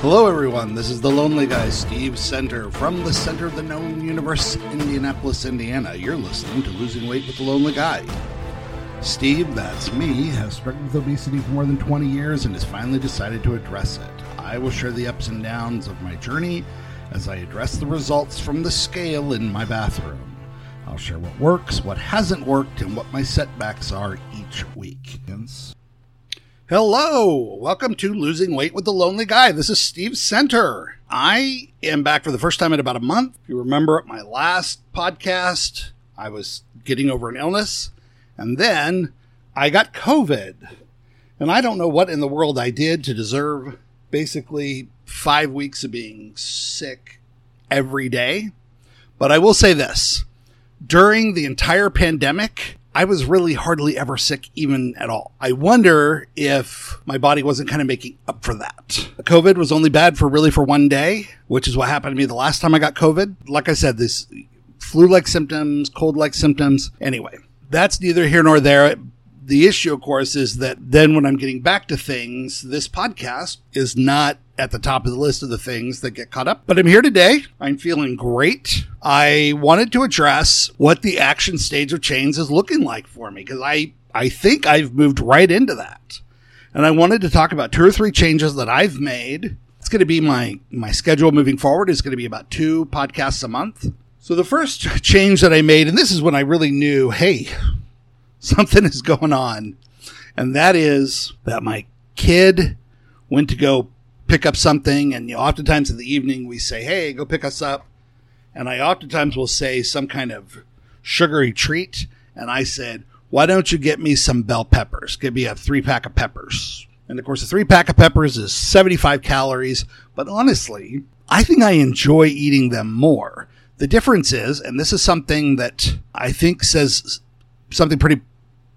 Hello, everyone. This is the Lonely Guy, Steve Center, from the center of the known universe, Indianapolis, Indiana. You're listening to Losing Weight with the Lonely Guy. Steve, that's me, has struggled with obesity for more than 20 years and has finally decided to address it. I will share the ups and downs of my journey as I address the results from the scale in my bathroom. I'll share what works, what hasn't worked, and what my setbacks are each week. Hello, welcome to Losing Weight with the Lonely Guy. This is Steve Center. I am back for the first time in about a month. If you remember my last podcast, I was getting over an illness, and then I got COVID. And I don't know what in the world I did to deserve basically five weeks of being sick every day. But I will say this during the entire pandemic, I was really hardly ever sick even at all. I wonder if my body wasn't kind of making up for that. COVID was only bad for really for one day, which is what happened to me the last time I got COVID. Like I said, this flu like symptoms, cold like symptoms. Anyway, that's neither here nor there. The issue, of course, is that then when I'm getting back to things, this podcast is not at the top of the list of the things that get caught up. But I'm here today. I'm feeling great. I wanted to address what the action stage of change is looking like for me because I, I think I've moved right into that. And I wanted to talk about two or three changes that I've made. It's going to be my, my schedule moving forward is going to be about two podcasts a month. So the first change that I made, and this is when I really knew, hey, something is going on. And that is that my kid went to go pick up something, and you know, oftentimes in the evening we say, "Hey, go pick us up," and I oftentimes will say some kind of sugary treat, and I said, "Why don't you get me some bell peppers? Give me a three pack of peppers." And of course, a three pack of peppers is 75 calories, but honestly, I think I enjoy eating them more. The difference is, and this is something that I think says something pretty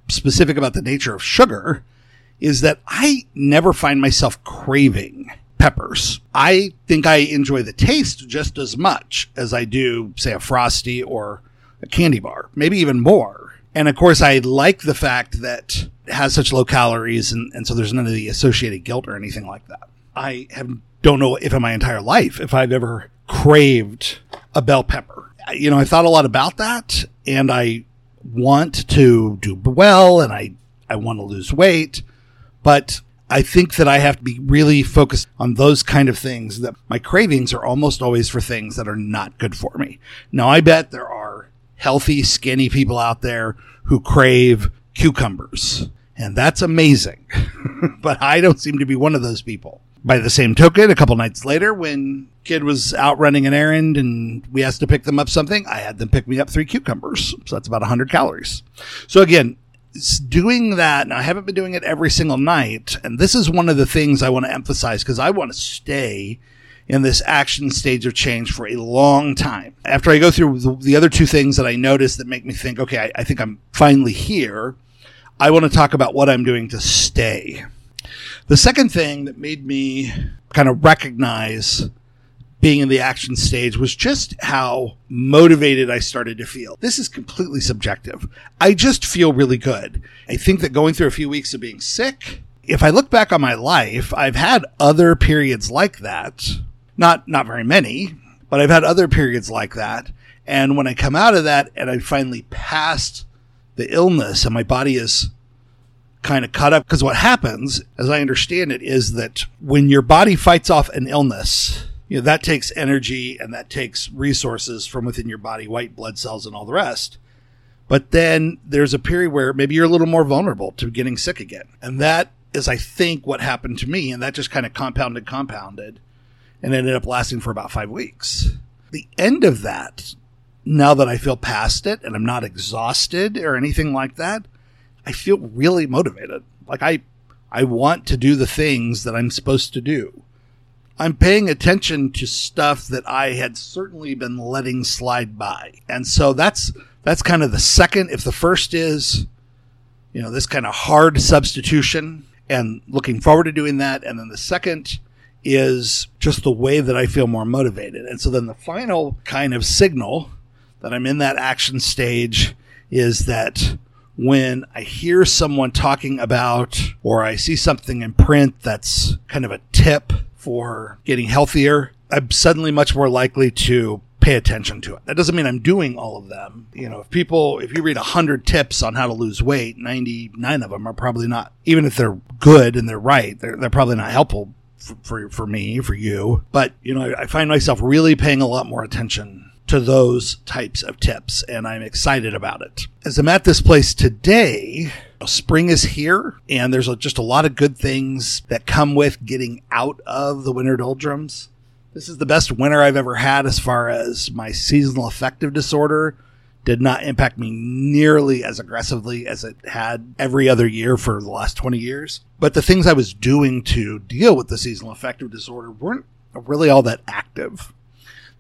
specific about the nature of sugar, is that I never find myself craving peppers. I think I enjoy the taste just as much as I do, say, a Frosty or a candy bar, maybe even more. And of course, I like the fact that it has such low calories, and, and so there's none of the associated guilt or anything like that. I have, don't know if in my entire life if I've ever craved a bell pepper. You know, I thought a lot about that, and I want to do well, and I I want to lose weight, but I think that I have to be really focused on those kind of things that my cravings are almost always for things that are not good for me. Now, I bet there are healthy, skinny people out there who crave cucumbers and that's amazing. but I don't seem to be one of those people. By the same token, a couple nights later, when kid was out running an errand and we asked to pick them up something, I had them pick me up three cucumbers. So that's about 100 calories. So again, doing that, and I haven't been doing it every single night. And this is one of the things I want to emphasize because I want to stay in this action stage of change for a long time. After I go through the, the other two things that I notice that make me think, okay, I, I think I'm finally here, I want to talk about what I'm doing to stay. The second thing that made me kind of recognize being in the action stage was just how motivated I started to feel. This is completely subjective. I just feel really good. I think that going through a few weeks of being sick, if I look back on my life, I've had other periods like that. Not not very many, but I've had other periods like that. And when I come out of that and I finally passed the illness and my body is kind of caught up because what happens as I understand it is that when your body fights off an illness, you know, that takes energy and that takes resources from within your body, white blood cells and all the rest. But then there's a period where maybe you're a little more vulnerable to getting sick again. And that is, I think, what happened to me. And that just kind of compounded, compounded, and ended up lasting for about five weeks. The end of that, now that I feel past it and I'm not exhausted or anything like that, I feel really motivated. Like I, I want to do the things that I'm supposed to do. I'm paying attention to stuff that I had certainly been letting slide by. And so that's that's kind of the second if the first is you know this kind of hard substitution and looking forward to doing that and then the second is just the way that I feel more motivated. And so then the final kind of signal that I'm in that action stage is that when I hear someone talking about or I see something in print that's kind of a tip for getting healthier, I'm suddenly much more likely to pay attention to it. That doesn't mean I'm doing all of them. You know, if people, if you read 100 tips on how to lose weight, 99 of them are probably not, even if they're good and they're right, they're, they're probably not helpful for, for, for me, for you. But, you know, I, I find myself really paying a lot more attention to those types of tips, and I'm excited about it. As I'm at this place today, spring is here, and there's just a lot of good things that come with getting out of the winter doldrums. This is the best winter I've ever had as far as my seasonal affective disorder did not impact me nearly as aggressively as it had every other year for the last 20 years. But the things I was doing to deal with the seasonal affective disorder weren't really all that active.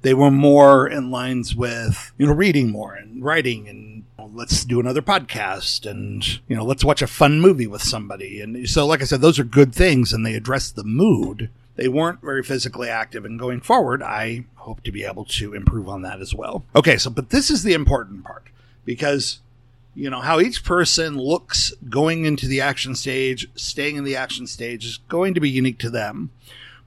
They were more in lines with, you know, reading more and writing and well, let's do another podcast and, you know, let's watch a fun movie with somebody. And so, like I said, those are good things and they address the mood they weren't very physically active. And going forward, I hope to be able to improve on that as well. Okay, so, but this is the important part because, you know, how each person looks going into the action stage, staying in the action stage is going to be unique to them.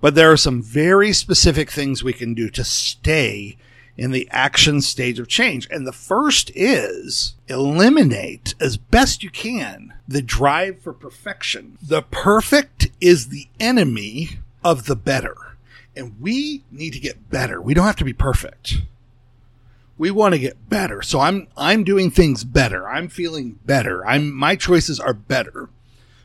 But there are some very specific things we can do to stay in the action stage of change. And the first is eliminate as best you can the drive for perfection. The perfect is the enemy of the better. And we need to get better. We don't have to be perfect. We want to get better. So I'm I'm doing things better. I'm feeling better. I'm my choices are better.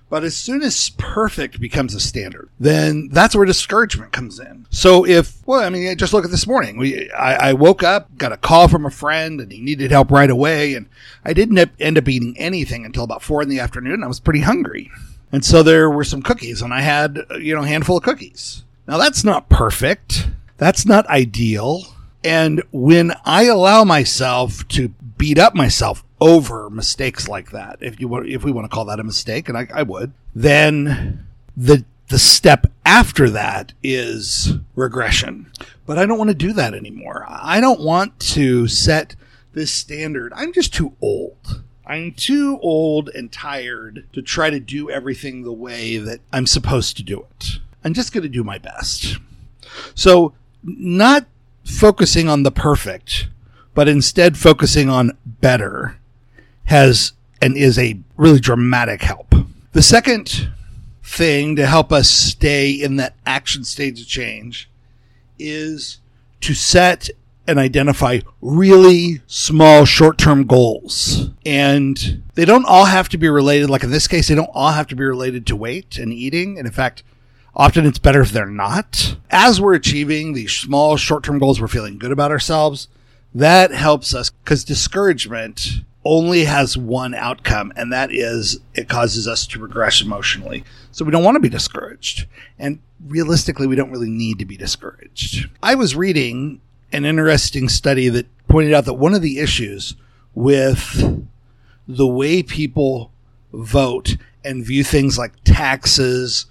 But as soon as perfect becomes a standard, then that's where discouragement comes in. So if, well, I mean, just look at this morning. We, I, I woke up, got a call from a friend, and he needed help right away, and I didn't end up eating anything until about four in the afternoon. I was pretty hungry. And so there were some cookies, and I had, uh, you know, a handful of cookies. Now that's not perfect. That's not ideal. And when I allow myself to beat up myself over mistakes like that, if you want, if we want to call that a mistake, and I, I would, then the the step after that is regression. But I don't want to do that anymore. I don't want to set this standard. I'm just too old. I'm too old and tired to try to do everything the way that I'm supposed to do it. I'm just going to do my best. So, not focusing on the perfect, but instead focusing on better has and is a really dramatic help. The second thing to help us stay in that action stage of change is to set and identify really small short term goals. And they don't all have to be related. Like in this case, they don't all have to be related to weight and eating. And in fact, often it's better if they're not. As we're achieving these small short term goals, we're feeling good about ourselves. That helps us because discouragement only has one outcome, and that is it causes us to regress emotionally. So we don't want to be discouraged. And realistically, we don't really need to be discouraged. I was reading an interesting study that pointed out that one of the issues with the way people vote and view things like taxes,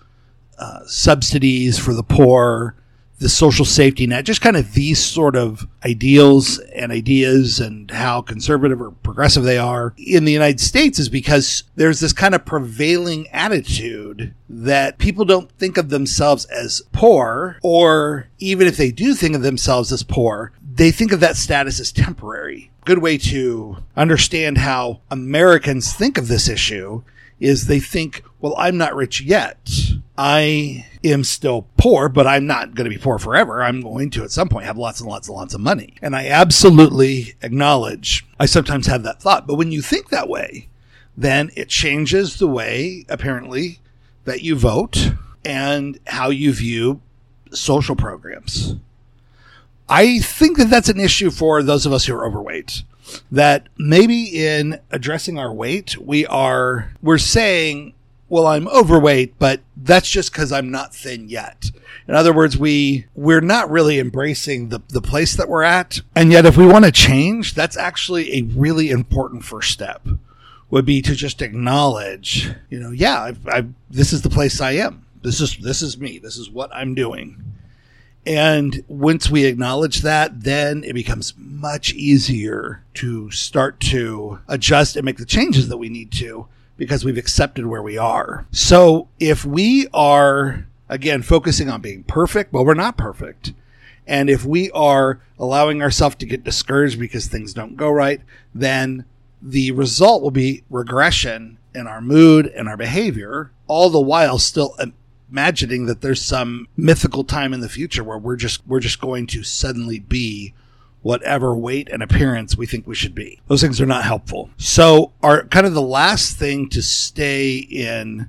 uh, subsidies for the poor, the social safety net, just kind of these sort of ideals and ideas and how conservative or progressive they are in the United States is because there's this kind of prevailing attitude that people don't think of themselves as poor, or even if they do think of themselves as poor, they think of that status as temporary. Good way to understand how Americans think of this issue is they think, well, I'm not rich yet. I am still poor, but I'm not going to be poor forever. I'm going to at some point have lots and lots and lots of money. And I absolutely acknowledge I sometimes have that thought. But when you think that way, then it changes the way, apparently, that you vote and how you view social programs. I think that that's an issue for those of us who are overweight that maybe in addressing our weight, we are, we're saying, well, I'm overweight, but that's just because I'm not thin yet. In other words, we, we're not really embracing the, the place that we're at. And yet, if we want to change, that's actually a really important first step would be to just acknowledge, you know, yeah, I, I, this is the place I am. This is, this is me. This is what I'm doing. And once we acknowledge that, then it becomes much easier to start to adjust and make the changes that we need to because we've accepted where we are. So if we are, again, focusing on being perfect, well, we're not perfect. And if we are allowing ourselves to get discouraged because things don't go right, then the result will be regression in our mood and our behavior, all the while still imagining that there's some mythical time in the future where we're just we're just going to suddenly be whatever weight and appearance we think we should be. Those things are not helpful. So our kind of the last thing to stay in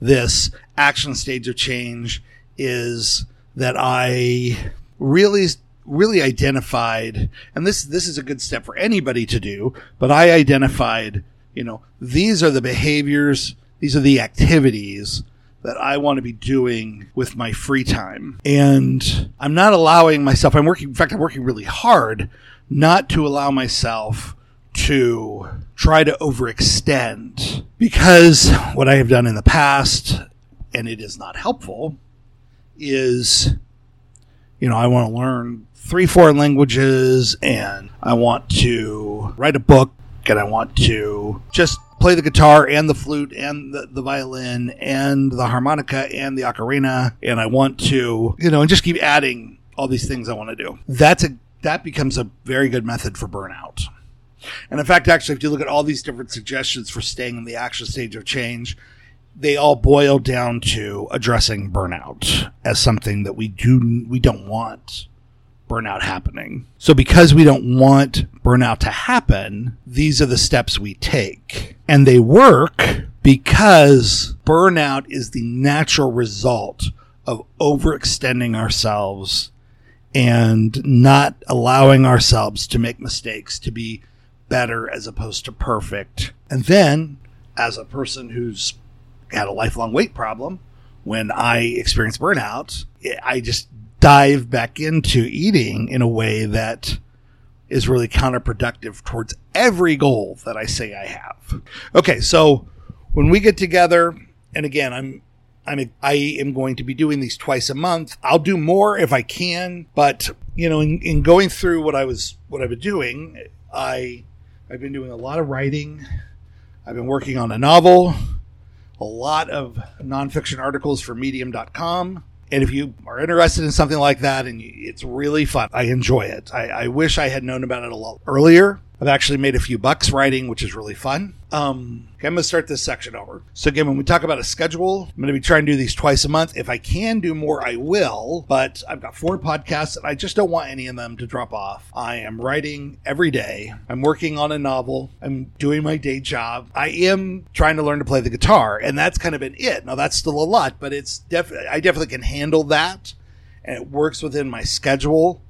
this action stage of change is that I really really identified and this this is a good step for anybody to do but i identified you know these are the behaviors these are the activities that I want to be doing with my free time. And I'm not allowing myself, I'm working, in fact, I'm working really hard not to allow myself to try to overextend because what I have done in the past, and it is not helpful, is, you know, I want to learn three foreign languages and I want to write a book and I want to just play the guitar and the flute and the, the violin and the harmonica and the ocarina and I want to, you know, and just keep adding all these things I want to do. That's a that becomes a very good method for burnout. And in fact, actually, if you look at all these different suggestions for staying in the action stage of change, they all boil down to addressing burnout as something that we do we don't want burnout happening. So because we don't want burnout to happen, these are the steps we take. And they work because burnout is the natural result of overextending ourselves and not allowing ourselves to make mistakes, to be better as opposed to perfect. And then, as a person who's had a lifelong weight problem, when I experience burnout, I just dive back into eating in a way that is really counterproductive towards every goal that I say I have. Okay, so when we get together, and again, I'm I'm I am going to be doing these twice a month. I'll do more if I can, but you know, in, in going through what I was what I've been doing, I I've been doing a lot of writing. I've been working on a novel, a lot of nonfiction articles for Medium.com. And if you are interested in something like that, and it's really fun, I enjoy it. I, I wish I had known about it a lot earlier. I've actually made a few bucks writing, which is really fun. Um, okay, I'm going to start this section over. So again, when we talk about a schedule, I'm going to be trying to do these twice a month. If I can do more, I will. But I've got four podcasts, and I just don't want any of them to drop off. I am writing every day. I'm working on a novel. I'm doing my day job. I am trying to learn to play the guitar, and that's kind of been it. Now that's still a lot, but it's definitely I definitely can handle that, and it works within my schedule.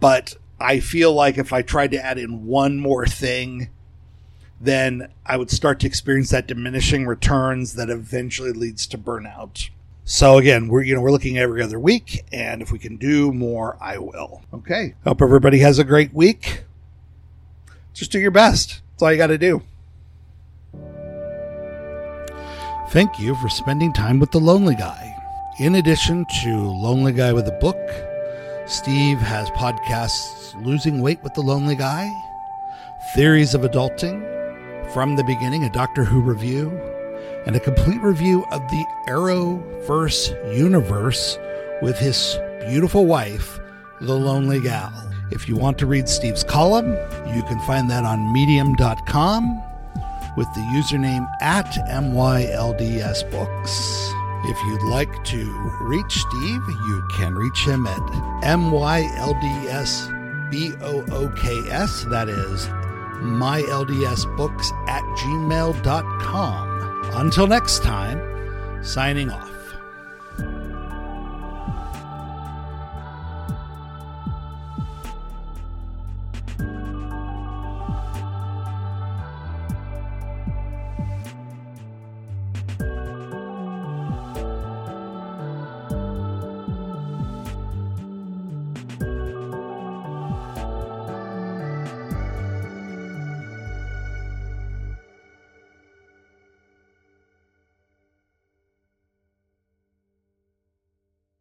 But I feel like if I tried to add in one more thing, then I would start to experience that diminishing returns that eventually leads to burnout. So again, we're you know we're looking every other week, and if we can do more, I will. Okay. Hope everybody has a great week. Just do your best. That's all you got to do. Thank you for spending time with the Lonely Guy. In addition to Lonely Guy with a Book, Steve has podcasts Losing Weight with the Lonely Guy, Theories of Adulting, From the Beginning, a Doctor Who review, and a complete review of the Arrowverse universe with his beautiful wife, the Lonely Gal. If you want to read Steve's column, you can find that on medium.com with the username at MYLDSBooks. If you'd like to reach Steve, you can reach him at MYLDSBOOKS, that is myldsbooks at gmail.com. Until next time, signing off.